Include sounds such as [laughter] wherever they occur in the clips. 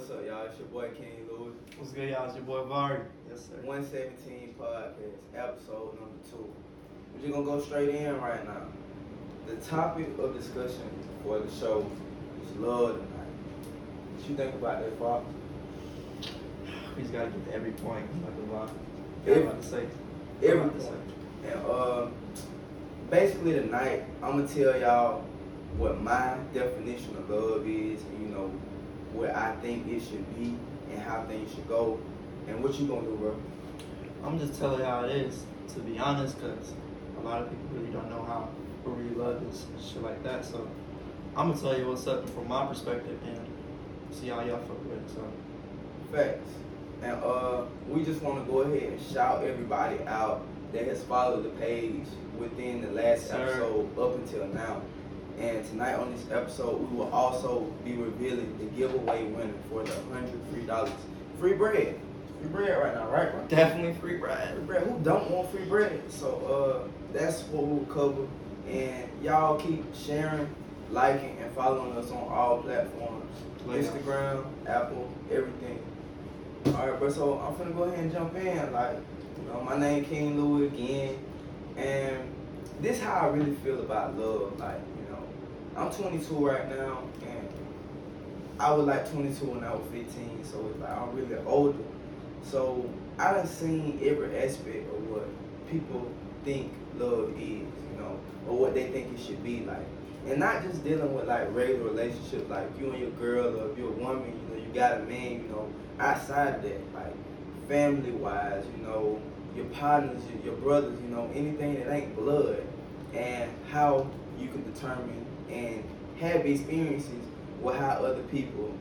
What's up, y'all? It's your boy King Louis. What's good, y'all? It's your boy Vari. Yes, sir. 117 podcast, episode number two. We're just gonna go straight in right now. The topic of discussion for the show is love tonight. What you think about that, Bob? We just gotta get to every point. I'm not gonna. Every- I'm about to say. every I'm to say. And uh, basically tonight, I'm gonna tell y'all what my definition of love is, and you know what I think it should be, and how things should go, and what you gonna do, bro? I'm just telling y'all it is, to be honest, because a lot of people really don't know how what really love is, and shit like that. So I'm gonna tell you what's up from my perspective and see how y'all fuck with it. So Facts. And uh, we just want to go ahead and shout everybody out that has followed the page within the last Sir. episode up until now. And tonight on this episode, we will also be revealing the giveaway winner for the hundred free dollars. Free bread. Free bread right now, right, bro? definitely free Free bread. bread. Who don't want free bread? So uh, that's what we'll cover. And y'all keep sharing, liking, and following us on all platforms. Instagram, Apple, everything. Alright, bro, so I'm finna go ahead and jump in. Like, you know, my name King Louis again. And this how I really feel about love. Like, I'm 22 right now, and I was like 22 when I was 15, so it's like I'm really older. So I done seen every aspect of what people think love is, you know, or what they think it should be like. And not just dealing with like regular relationships, like you and your girl, or if you're a woman, you know, you got a man, you know, outside of that, like family wise, you know, your partners, your, your brothers, you know, anything that ain't blood, and how you can determine and have experiences with how other people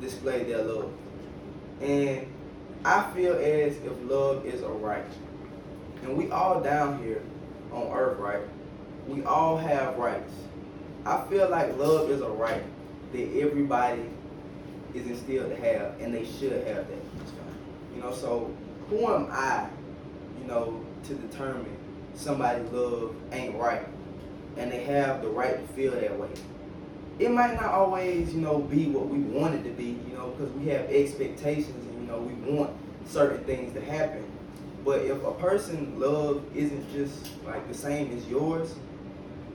display their love. And I feel as if love is a right. And we all down here on earth, right? We all have rights. I feel like love is a right that everybody is instilled to have, and they should have that. You know, so who am I, you know, to determine somebody's love ain't right, and they have the right to feel that way? It might not always, you know, be what we want it to be, you know, because we have expectations, and you know, we want certain things to happen. But if a person love isn't just like the same as yours,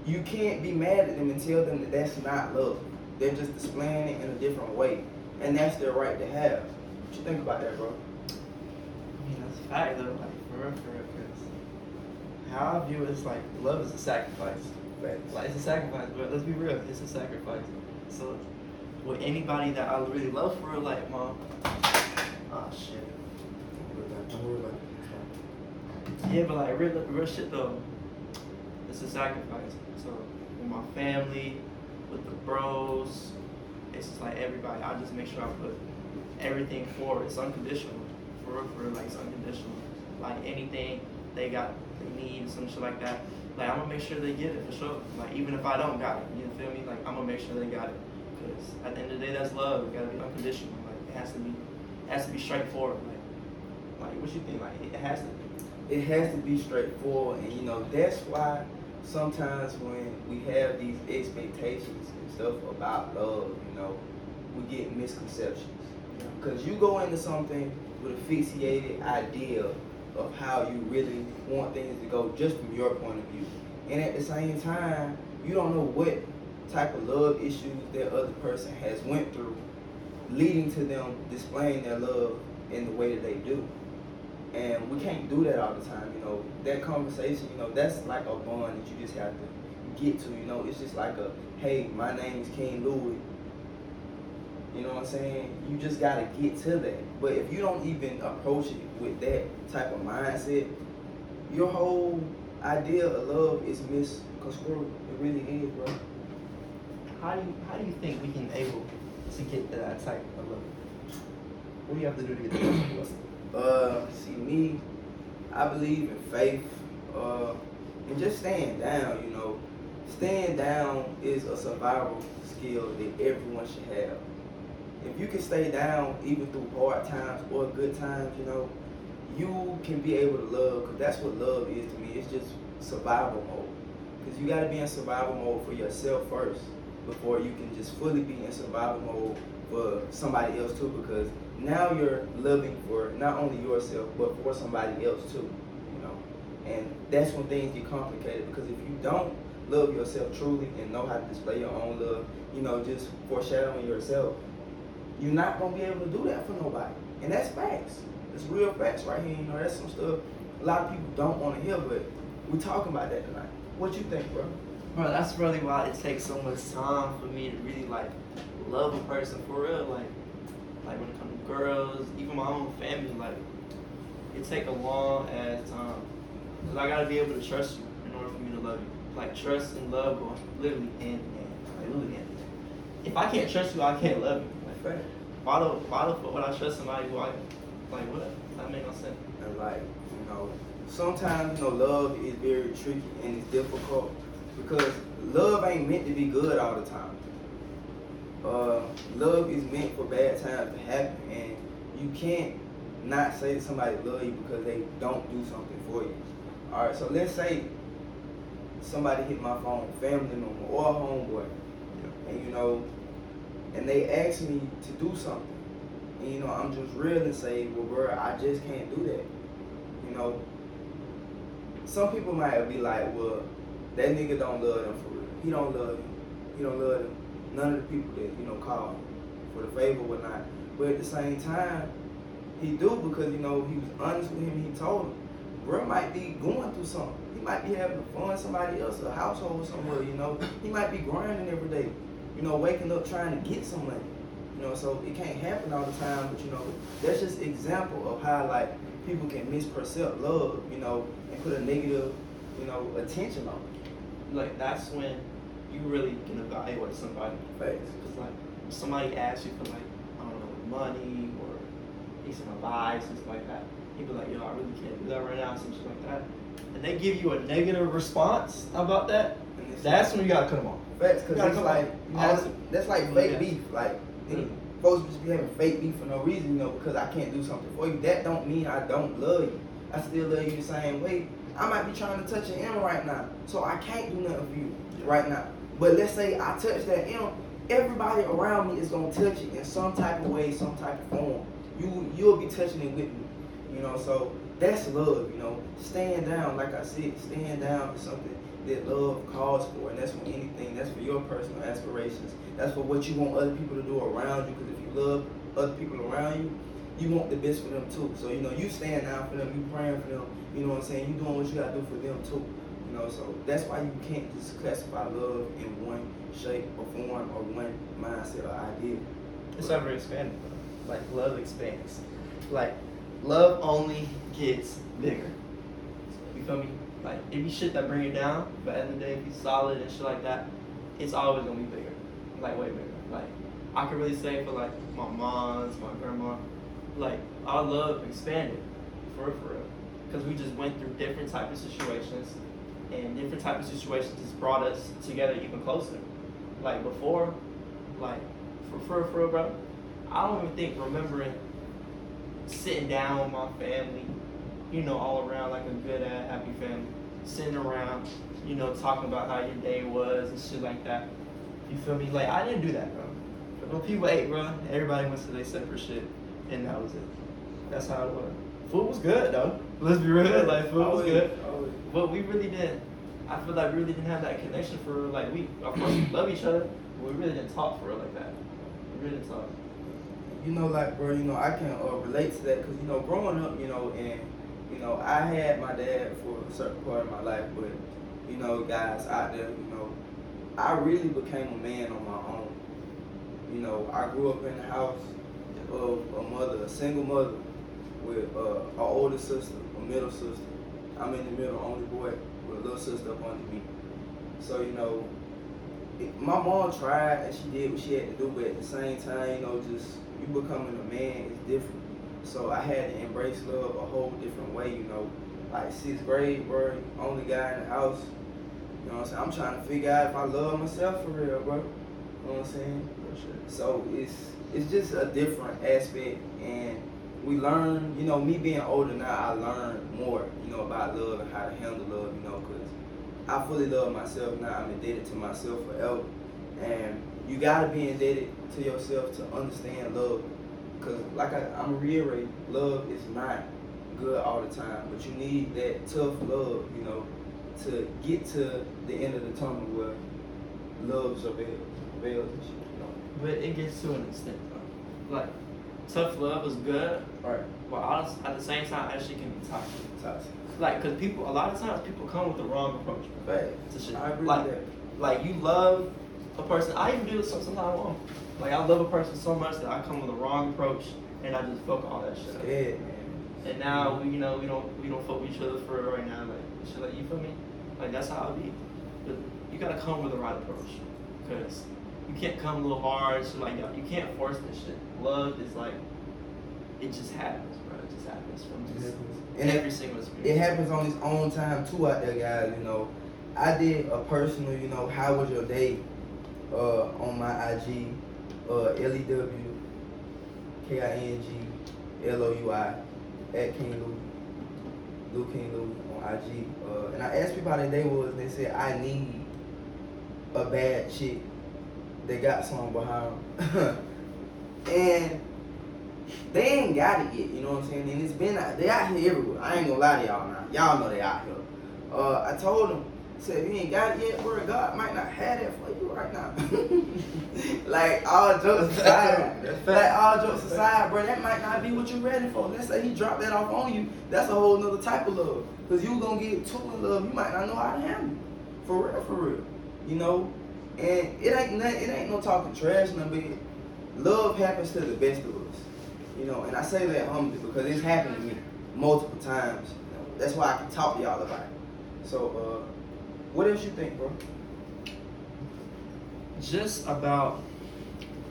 you can't be mad at them and tell them that that's not love. They're just displaying it in a different way, and that's their right to have. What you think about that, bro? I mean, that's fact though, like for real, for real, because how I view it is like love is a sacrifice. Like it's a sacrifice, but let's be real, it's a sacrifice. So with anybody that I really love for real, like mom, oh shit. Yeah, but like real, real shit though, it's a sacrifice. So with my family, with the bros, it's just like everybody. I just make sure I put everything forward. It's unconditional, for real, for real. Like it's unconditional. Like anything they got, they need some shit like that. Like I'm gonna make sure they get it for sure. Like even if I don't got it, you feel me? Like I'm gonna make sure they got it. Cause at the end of the day, that's love. It gotta be unconditional. Like it has to be, it has to be straightforward. Like, like what you think? Like it has to. be. it has to be straightforward and you know that's why sometimes when we have these expectations and stuff about love you know we get misconceptions because you go into something with a fixated idea of how you really want things to go just from your point of view and at the same time you don't know what type of love issues that other person has went through leading to them displaying their love in the way that they do and we can't do that all the time, you know. That conversation, you know, that's like a bond that you just have to get to, you know. It's just like a, hey, my name is King Louis. You know what I'm saying? You just gotta get to that. But if you don't even approach it with that type of mindset, your whole idea of love is misconstrued. It really is, bro. How do you how do you think we can able to get to that type of love? What do you have to do to get that type of love? [clears throat] Uh, see me, I believe in faith, uh, and just staying down. You know, staying down is a survival skill that everyone should have. If you can stay down even through hard times or good times, you know, you can be able to love. Cause that's what love is to me. It's just survival mode. Cause you gotta be in survival mode for yourself first before you can just fully be in survival mode for somebody else too because now you're loving for not only yourself but for somebody else too. You know, and that's when things get complicated because if you don't love yourself truly and know how to display your own love, you know, just foreshadowing yourself, you're not gonna be able to do that for nobody. And that's facts. It's real facts right here. You know, that's some stuff a lot of people don't want to hear, but we're talking about that tonight. What you think, bro? Bro, that's really why it takes so much time for me to really like love a person for real. Like, like when it comes to girls, even my own family, like it take a long ass time. Cause I gotta be able to trust you in order for me to love you. Like trust and love go literally hand in hand. Like literally hand in hand. If I can't trust you, I can't love you. Fact. why the why the fuck would I trust somebody who I like what? That make no sense. And like, you know, sometimes you know love is very tricky and it's difficult because love ain't meant to be good all the time. Uh, love is meant for bad times to happen, and you can't not say that somebody love you because they don't do something for you. All right, so let's say somebody hit my phone, family member or homeboy, and you know, and they ask me to do something, and you know, I'm just real and say, well, bro, I just can't do that. You know, some people might be like, well, that nigga don't love them for real. He don't love them. He don't love them. None of the people that you know call him for the favor or not. But at the same time, he do because you know he was honest with him. He told him, bro might be going through something. He might be having fun with somebody else, a household somewhere. You know, he might be grinding every day. You know, waking up trying to get some money. You know, so it can't happen all the time. But you know, that's just example of how like people can misperceive love. You know, and put a negative, you know, attention on it. Like that's when you really can evaluate somebody. Facts. Cause like if somebody asks you for like I don't know money or need some advice and stuff like that, you be like, yo, I really can't do that right now, something like that. And they give you a negative response about that. That's when you gotta cut them off. Facts, cause it's like. All- that's like Yeah. fake beef. Like Mm. folks just be having fake beef for no reason, you know, because I can't do something for you. That don't mean I don't love you. I still love you the same way. I might be trying to touch an M right now, so I can't do nothing for you right now. But let's say I touch that M, everybody around me is gonna touch it in some type of way, some type of form. You you'll be touching it with me, you know. So that's love, you know. Staying down, like I said, staying down is something that love calls for, and that's for anything. That's for your personal aspirations. That's for what you want other people to do around you. Because if you love other people around you, you want the best for them too. So you know, you stand out for them, you praying for them. You know what I'm saying? You doing what you gotta do for them too. You know, so that's why you can't just classify love in one shape or form or one mindset or idea. It's ever expanded. bro. Like love expands. Like love only gets bigger. You feel me? Like if you shit that bring you down, but at the end of the day, if you solid and shit like that, it's always gonna be bigger. Like way bigger. Like I can really say for like my mom's, my grandma, like our love expanded for real, for real. Cause we just went through different type of situations, and different type of situations just brought us together even closer. Like before, like for for for real, bro. I don't even think remembering sitting down with my family, you know, all around like a good, happy family, sitting around, you know, talking about how your day was and shit like that. You feel me? Like I didn't do that, bro. When people ate, bro, everybody went to their separate shit, and that was it. That's how it was. Food was good though. Let's be real, like food was good. But we really didn't. I feel like we really didn't have that connection for like we. Of course, we love each other, but we really didn't talk for real like that. We really didn't talk. You know, like, bro, you know, I can uh, relate to that because, you know, growing up, you know, and, you know, I had my dad for a certain part of my life, but, you know, guys out there, you know, I really became a man on my own. You know, I grew up in the house of a mother, a single mother, with uh, an older sister, a middle sister. I'm in the middle, only boy, with a little sister up under me. So, you know, it, my mom tried and she did what she had to do, but at the same time, you know, just you becoming a man is different. So I had to embrace love a whole different way, you know. Like sixth grade, bro, only guy in the house. You know what I'm saying? I'm trying to figure out if I love myself for real, bro. You know what I'm saying? So it's it's just a different aspect, and we learn. You know, me being older now, I learn more. You know about love and how to handle love. You know, cause I fully love myself now. I'm indebted to myself forever, and you gotta be indebted to yourself to understand love. Cause like I, I'm reiterating, love is not good all the time, but you need that tough love, you know, to get to the end of the tunnel where love avails, avails and shit, you know. But it gets to an extent though. Like tough love is good, Right. but honest, at the same time, actually can be toxic. Toxic. Like, cause people, a lot of times, people come with the wrong approach. Fact. To shit. I agree like, with that. like you love a person. I even do this sometimes. I. Like I love a person so much that I come with the wrong approach, and I just fuck all that shit. man. And now we, you know, we don't we don't fuck with each other for real right now. Like shit, like you feel me? Like that's how it be. But you gotta come with the right approach, cause you can't come a little hard. So like you can't force this shit. Love is like it just happens, bro. It just happens from It just happens. And every it- single experience. it happens on its own time too out there, guys. You know, I did a personal, you know, how was your day, uh, on my IG, uh, L E W K I N G L O U I at King Lou, Lou King Lou on IG. Uh, and I asked people how their day was, and they said I need a bad chick that got something behind 'em." [laughs] and they ain't got it yet, you know what I'm saying? And it's been they out here everywhere. I ain't gonna lie to y'all now. Y'all know they out here. Uh, I told them, said if you ain't got it yet, word God might not have that for you right now. [laughs] like all jokes aside, like all jokes aside, bro, that might not be what you're ready for. Let's say he dropped that off on you, that's a whole nother type of love. Cause you gonna get too in love, you might not know how to handle it. For real, for real. You know? And it ain't nothing, it ain't no talking trash, nothing, love happens to the best of us. You know, and I say that humbly because it's happened to me multiple times. That's why I can talk to y'all about it. So, uh, what else you think, bro? just about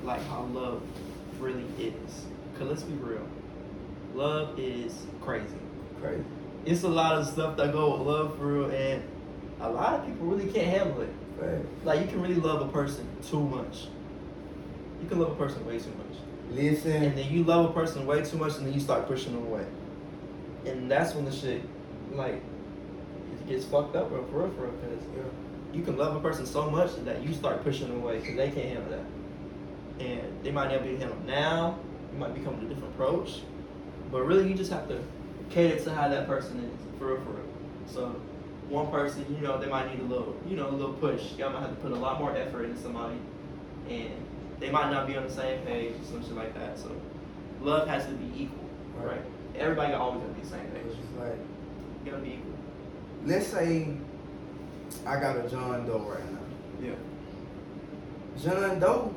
like how love really is. Cause let's be real, love is crazy. Crazy. It's a lot of stuff that go with love for real, and a lot of people really can't handle it. Right. Like you can really love a person too much. You can love a person way too much, Listen. and then you love a person way too much, and then you start pushing them away, and that's when the shit like gets fucked up, bro, for real, for real. Cause Yeah. you can love a person so much that you start pushing them away because they can't handle that. And they might not be able to handle it now. You might be coming a different approach. But really, you just have to cater to how that person is, for real, for real. So, one person, you know, they might need a little, you know, a little push. Y'all might have to put a lot more effort into somebody. And they might not be on the same page or some shit like that. So, love has to be equal, Right. right? Everybody always got to be the same It's page. just like, You got to be equal. Let's say I got a John Doe right now. Yeah. John Doe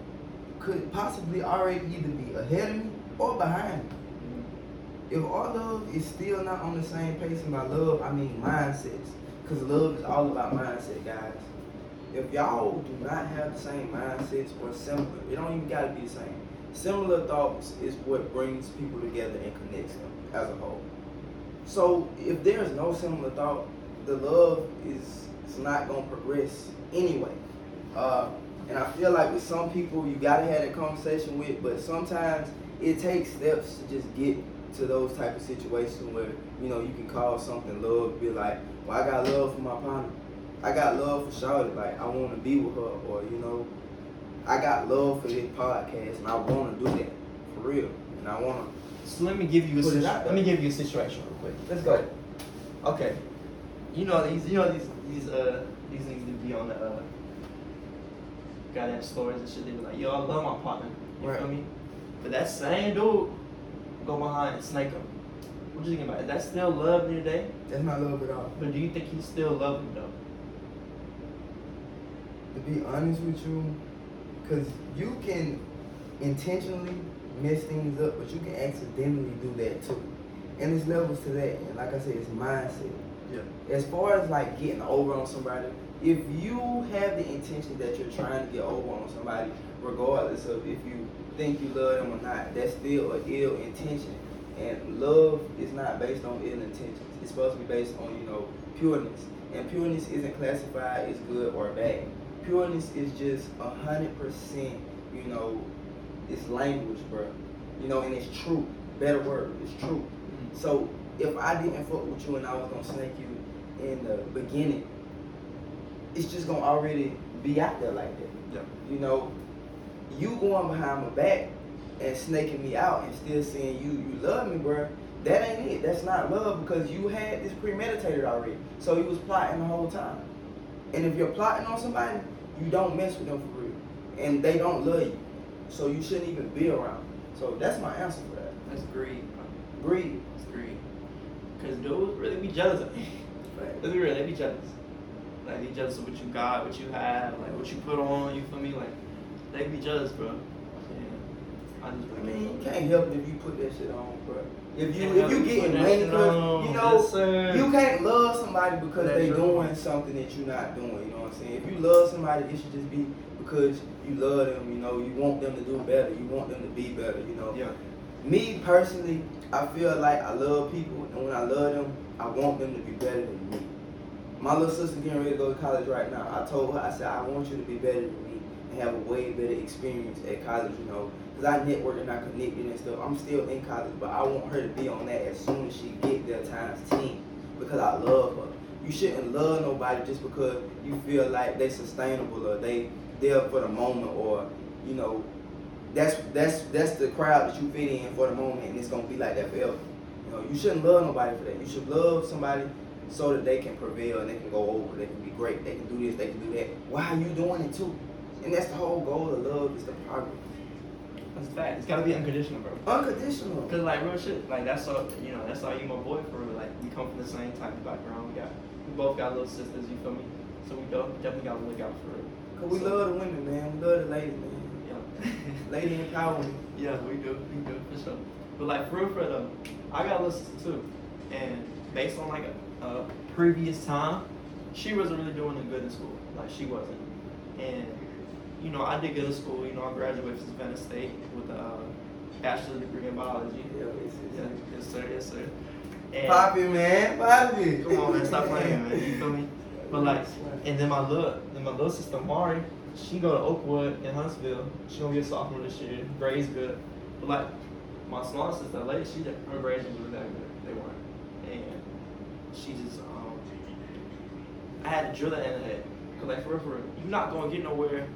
could possibly already either be ahead of me or behind me. Mm-hmm. If our love is still not on the same pace, and by love I mean mindsets, because love is all about mindset, guys. If y'all do not have the same mindsets or similar, it don't even gotta be the same. Similar thoughts is what brings people together and connects them as a whole. So if there's no similar thought, the love is, is not gonna progress anyway. Uh, and I feel like with some people you gotta have that conversation with, but sometimes it takes steps to just get to those type of situations where you know you can call something love, be like, well I got love for my partner, I got love for Charlotte, like I want to be with her, or you know, I got love for this podcast and I want to do that for real, and I want to. So let me give you a situ- let me give you a situation real quick. Let's go. Okay. You know these you know these these uh these niggas that be on the uh goddamn stories and shit, they be like, yo, I love my partner. You Right. feel me? But that same dude go behind and snake him. What you think about it? That's still love in your day? That's not love at all. But do you think he still love him though? to be honest with you, because you can intentionally mess things up, but you can accidentally do that too. And there's levels to that. And like I said, it's mindset. Yeah. As far as like getting over on somebody, if you have the intention that you're trying to get over on somebody, regardless of if you think you love them or not, that's still an ill intention. And love is not based on ill intentions. It's supposed to be based on, you know, pureness. And pureness isn't classified as good or bad. Pureness is just a hundred percent, you know, it's language, bro. You know, and it's true. Better word, it's true. Mm-hmm. So if I didn't fuck with you and I was gonna snake you in the beginning, it's just gonna already be out there like that. Yeah. You know, you going behind my back and snaking me out and still saying you you love me, bro. That ain't it. That's not love because you had this premeditated already. So you was plotting the whole time. And if you're plotting on somebody, you don't mess with them for real, and they don't love you. So you shouldn't even be around. So that's my answer for that. That's greed. Greed. That's greed. Cause dudes really be jealous of me. Let's be real, they be jealous. Like they jealous of what you got, what you have, like what you put on. You feel me? Like they be jealous, bro. Yeah. I just. I mean, you can't help it if you put that shit on, bro. If you if you getting put that money, shit cause you know Yes, you can't love somebody because That's they true. doing something that you're not doing. You know what I'm saying? If you love somebody, it should just be because you love them. You know, you want them to do better. You want them to be better. You know. Yeah. Me personally, I feel like I love people, and when I love them, I want them to be better than me. My little sister getting ready to go to college right now. I told her, I said, I want you to be better than me and have a way better experience at college, you know. Because I network and I connected and stuff. I'm still in college, but I want her to be on that as soon as she get there times 10 because I love her. You shouldn't love nobody just because you feel like they're sustainable or they there for the moment or, you know, that's that's that's the crowd that you fit in for the moment and it's gonna be like that forever. You know, you shouldn't love nobody for that. You should love somebody so that they can prevail and they can go over, they can be great, they can do this, they can do that. Why are you doing it too? And that's the whole goal of love is the progress. That's a fact. It's gotta be unconditional, bro. Unconditional. Cause like real shit, like that's all you know. That's all you my boy for. real. Like we come from the same type of background. We got, we both got little sisters. You feel me? So we definitely gotta look out for it. Cause we So- love the women, man. We love the ladies, man. Yeah. [laughs] Lady empowerment. Yeah, we do, we do for sure. But like for real, for though, I got a sister too, and based on like a, a previous time, she wasn't really doing the good in school. Like she wasn't, and you know I did good in school. You know I graduated from Savannah State with a uh, bachelor's degree in biology. Yeah, it's, Yeah, it's, yes sir, yes sir. And Poppy, man. Poppy. Come on, man, stop playing, man. You feel me? [laughs] But like, and then my little, then my little sister Mari, she go to Oakwood in Huntsville. She gonna be a sophomore this year. Grades good, but like, my small sister, lady, she her grades weren't that good. They weren't, and she just um, I had to drill that in her head. Cause like for real, for real, you're not gonna get nowhere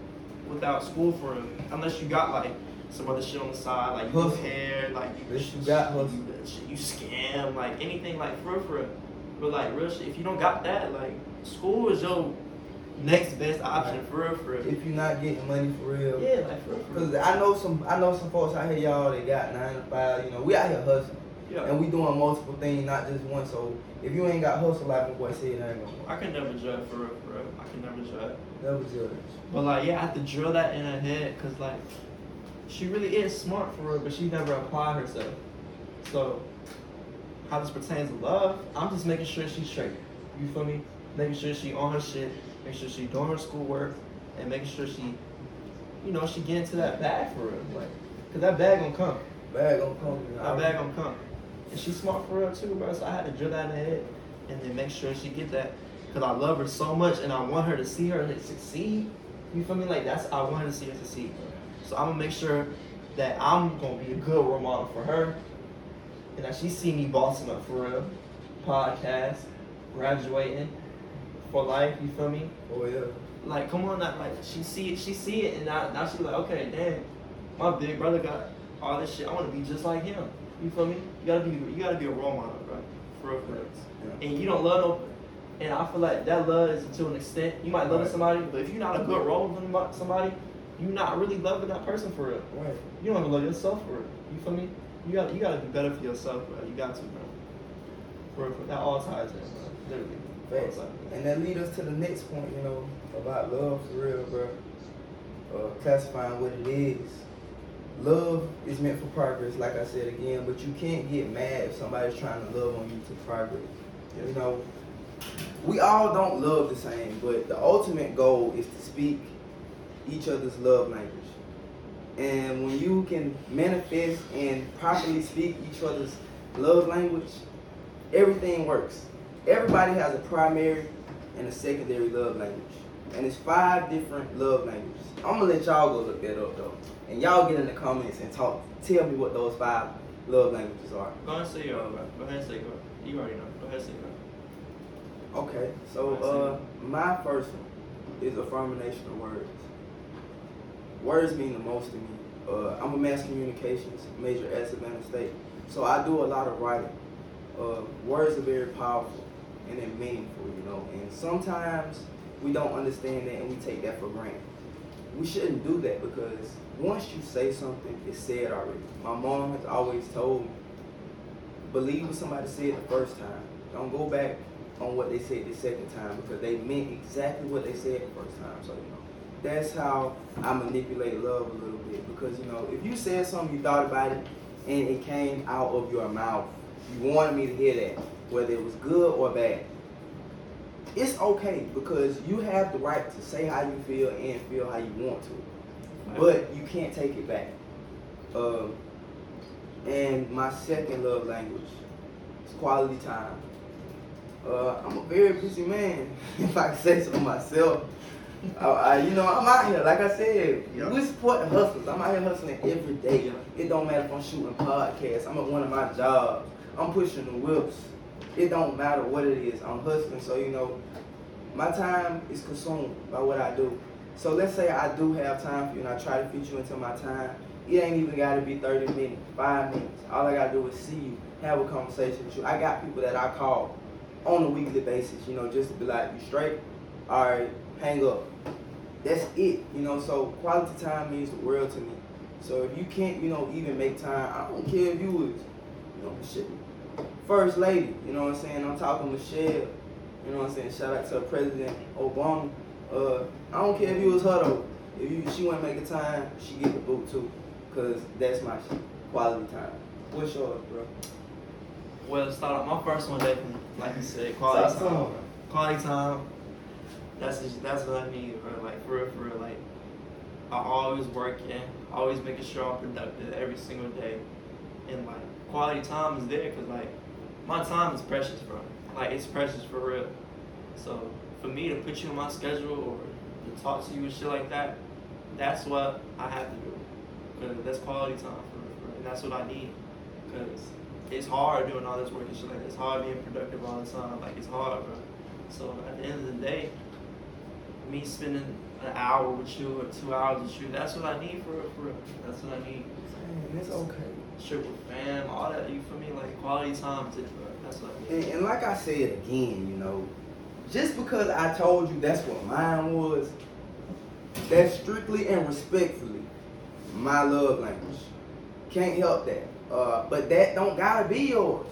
without school for real, unless you got like some other shit on the side, like Hustle. hair, like you, you got you, shit, you scam, like anything like for real, for real. But like real shit, if you don't got that, like school is your next best option Right. for real, for real. If you're not getting money for real. Yeah, like for real, for Cause real. I know some, I know some folks out here, y'all. They got nine to five. You know, we out here hustling, Yeah. and we doing multiple things, not just one. So if you ain't got hustle, like my boy said, it ain't gonna I can never judge for real, for real. I can never judge. Never judge. But like, yeah, I have to drill that in her head, cause like, she really is smart for real, but she never applied herself. So, how this pertains to love, I'm just making sure she's straight. You feel me? Making sure she on her shit, making sure she doing her schoolwork, and making sure she, you know, she get into that bag for real. Like, cause that bag gonna come. Bag gonna come. That bag gonna come. And she's smart for real too, bro. So I had to drill that in her head and then make sure she get that. Cause I love her so much and I want her to see her succeed. You feel me? Like that's I want her to see her succeed. So I'm gonna make sure that I'm gonna be a good role model for her. And that she see me bossing up for real. Podcast, graduating for life, you feel me? Oh yeah. Like, come on, that like she see it, she see it, and now, now she's like, okay, damn, my big brother got all this shit. I want to be just like him. You feel me? You gotta be, you gotta be a role model, bro. For real, for real. Yeah. And you don't love no, and I feel like that love is to an extent. You might love Right. somebody, but if you're not a good role model somebody, you're not really loving that person for real. Right. You don't even love yourself for real. You feel me? You got, you gotta be better for yourself, bro. You got to, bro. For real, for real. that all ties in, bro. Literally. And that lead us to the next point, you know, about love for real, bro. Uh, classifying what it is. Love is meant for progress, like I said again, but you can't get mad if somebody's trying to love on you to progress. You know, we all don't love the same, but the ultimate goal is to speak each other's love language. And when you can manifest and properly speak each other's love language, everything works. Everybody has a primary and a secondary love language. And it's five different love languages. I'm gonna let y'all go look that up though. And y'all get in the comments and talk tell me what those five love languages are. Go ahead and say yours, bro. Go ahead and say yours. You already know. Go ahead and say yours. Okay, so uh my first one is affirmation of words. words mean the most to me. Uh, I'm a mass communications major at Savannah State, so I do a lot of writing. Uh, words are very powerful and meaningful, you know. And sometimes we don't understand that and we take that for granted. We shouldn't do that because once you say something, it's said already. My mom has always told me, believe what somebody said the first time. Don't go back on what they said the second time because they meant exactly what they said the first time. So, you know, that's how I manipulate love a little bit because, you know, if you said something, you thought about it, and it came out of your mouth, you wanted me to hear that, whether it was good or bad. It's okay because you have the right to say how you feel and feel how you want to, but you can't take it back. Um, and my second love language is quality time. Uh, I'm a very busy man, [laughs] if I can say so myself. I, I, you know, I'm out here, like I said, Yeah. we support the hustlers. I'm out here hustling every day. It don't matter if I'm shooting podcasts. I'm at one of my jobs. I'm pushing the whips. It don't matter what it is. I'm hustling. So, you know, my time is consumed by what I do. So let's say I do have time for you and I try to fit you into my time. It ain't even gotta be 30 minutes, five minutes. All I gotta do is see you, have a conversation with you. I got people that I call on a weekly basis, you know, just to be like, you straight? Alright, hang up. That's it, you know, so quality time means the world to me. So if you can't, you know, even make time, I don't care if you was, you know, shit, first lady, you know what I'm saying? I'm talking Michelle, you know what I'm saying? Shout out to President Obama. Uh, I don't care if you was her though. If you she wanna make a time, she get the boot too. Cause that's my. Quality time. What's yours, bro? Well, start off, my first one, definitely, like you said, quality time. Quality time. That's just, that's what I mean, bro. Like for real, for real. Like I always working, always making sure I'm productive every single day, and like quality time is there because like my time is precious, bro. Like it's precious for real. So for me to put you on my schedule or to talk to you and shit like that, that's what I have to do. Cause that's quality time for for real. and that's what I need. Cause it's hard doing all this work and shit like that. It's hard being productive all the time. Like it's hard, bro. So at the end of the day, me spending an hour with you or two hours with you, that's what I need for real, for real. That's what I need. Man, it's okay. Trip with fam, all that. You feel me? Like quality time, too, bro. That's what I And, and like I said again, you know, just because I told you that's what mine was, that's strictly and respectfully my love language. Can't help that. Uh, but that don't gotta be yours.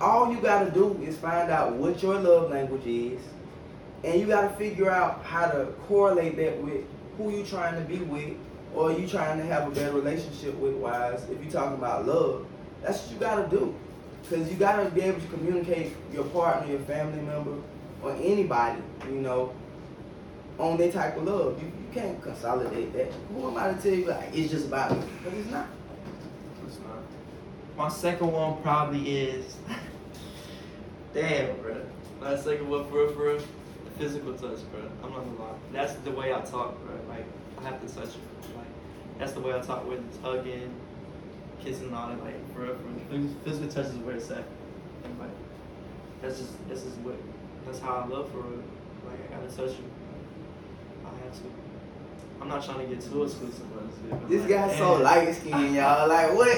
All you gotta do is find out what your love language is, and you gotta figure out how to correlate that with who you trying to be with, or you trying to have a better relationship with. Wise, if you talking about love, that's what you gotta do. Cause you gotta be able to communicate your partner, your family member, or anybody, you know, on their type of love. You, you can't consolidate that. Who am I to tell you like it's just about me? Because it's not. It's not. My second one probably is. [laughs] Damn, bro. My second one, for real, for real, physical touch, bro. I'm not gonna lie. That's the way I talk, bro. Like, I have to touch you. Like, that's the way I talk with hugging, kissing, all that. Like, for real, for real. Physical touch is where it's at. And, like, that's just, this is what, that's how I love for real. Like, I gotta touch you. I have to. I'm not trying to get too exclusive, but it's- but, This like, guy's so light skinned, y'all. Like, what?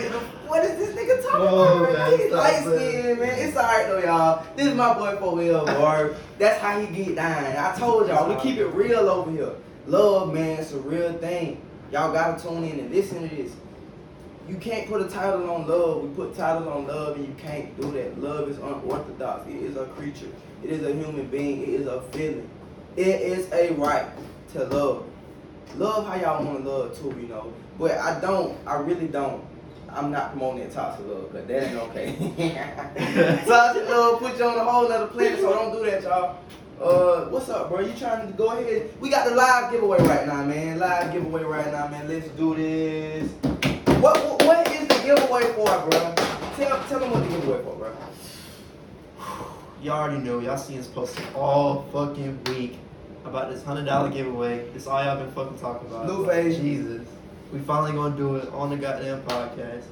What is this nigga talking Oh, about? man, Man? He's light saying- skinned, man. It's alright though, y'all. This is my boy for real, boy. That's how he get down. I told y'all, we keep it real over here. Love, man, it's a real thing. Y'all gotta tune in and listen to this. You can't put a title on love. We put titles on love, and you can't do that. Love is unorthodox. It is a creature. It is a human being. It is a feeling. It is a right to love. Love how y'all want to love too, you know. But I don't. I really don't. I'm not promoting that toxic love, cause that ain't okay. [laughs] toxic love put you on a whole nother planet, so don't do that, y'all. Uh, what's up, bro? You trying to go ahead? We got the live giveaway right now, man. Live giveaway right now, man. Let's do this. What what, what is the giveaway for, bro? Tell tell them what the giveaway for, bro. [sighs] Y'all already know. Y'all seen us posting all fucking week about this hundred dollar giveaway. It's all y'all been fucking talking about. New. Jesus. We finally gonna do it on the goddamn podcast.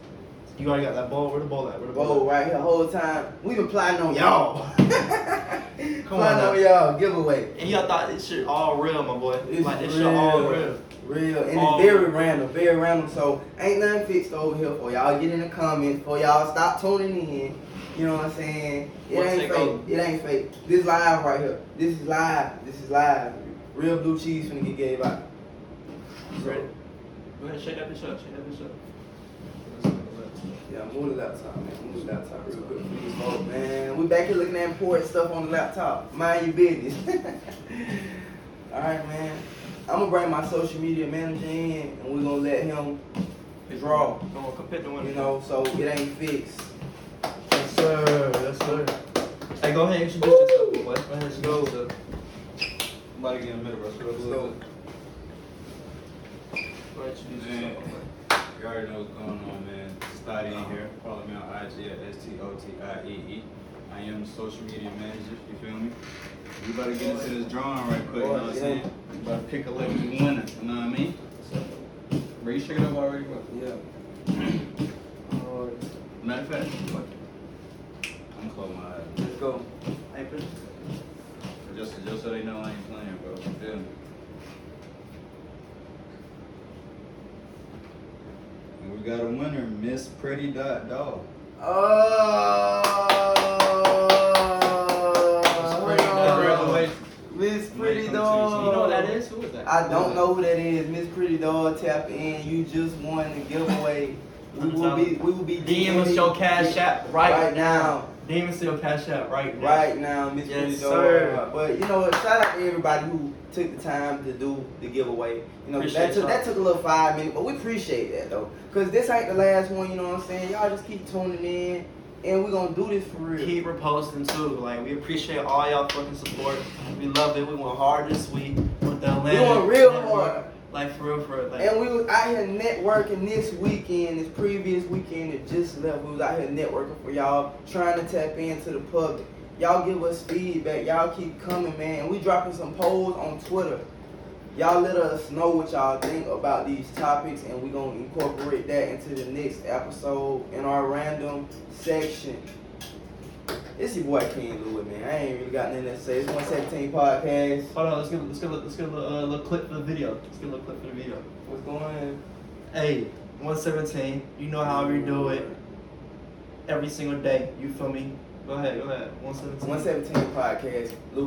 You already got that ball. Where the ball at? Where the Whoa, ball? right here, The whole time. we been plotting on y'all. [laughs] Come plotting on y'all, giveaway. And y'all thought this shit all real, my boy. It's like this real. shit all real. Real, and All it's very real. random, very random. So ain't nothing fixed over here for y'all. Get in the comments for y'all. Stop tuning in. You know what I'm saying? It What's ain't fake. It ain't fake. This live right here. This is live. This is live. Real blue cheese finna get gave out. Ready? Go ahead, shake that bitch up. Shake that bitch up. Yeah, move the laptop, man. Move the laptop real quick for these folks, man. We back here looking at important stuff on the laptop. Mind your business. [laughs] All right, man. I'm gonna bring my social media manager in, and we're gonna let him draw. Come on, come pick the winner. You know, so it ain't fixed. Yes, sir. Yes, sir. Hey, go ahead and introduce yourself, boy. Go ahead and introduce Go. yourself. Somebody get in the middle, bro. Let's go. Go ahead and introduce Man. yourself, boy. You already know what's going on, man. In here. Follow me on IG at S-T-O-T-I-E-E. I am the social media manager, you feel me? We about to get into this drawing right quick, you know what I'm saying? We about to pick a lucky winner, you know what I mean? Bro, you shaking up already, bro? Yeah. Matter of fact, it. I'm close my eyes. Let's go. Just, just so they know I ain't playing, bro. You feel me? We got a winner, Miss Pretty Dot Dog. Oh. Miss Pretty Welcome Dog. You know what that is? Who is that? I don't know who that is. Miss Pretty Dog, tap in. You just won the giveaway. [laughs] We will be, we will be DM us your cash app right, right now. Us your cash app right now. Right now, Miss Yes, Pretty sir. Uh, but you know, what? shout out to everybody who took the time to do the giveaway. You know, Appreciate that took that took a little five minutes, but we appreciate that though, cause this ain't the last one. You know what I'm saying? Y'all just keep tuning in, and we gonna do this for real. Keep reposting too. Like we appreciate all y'all fucking support. We love it. We went hard this week with the Atlanta. We went real hard. Like for real, for real. Like, And we was out here networking this weekend, this previous weekend that just left. We was out here networking for y'all, trying to tap into the public. Y'all give us feedback. Y'all keep coming, man. And we dropping some polls on Twitter. Y'all let us know what y'all think about these topics, and we gonna incorporate that into the next episode in our random section. It's your boy King Louis, man. I ain't really got nothing to say. It's 117 podcast. hold on. Let's get let's get let's get a little, uh, little clip for the video. Let's get a little clip for the video. What's going on? Hey, 117. You know how we do it every single day. You feel me? Go ahead. Go ahead. 117. 117 podcast. Luke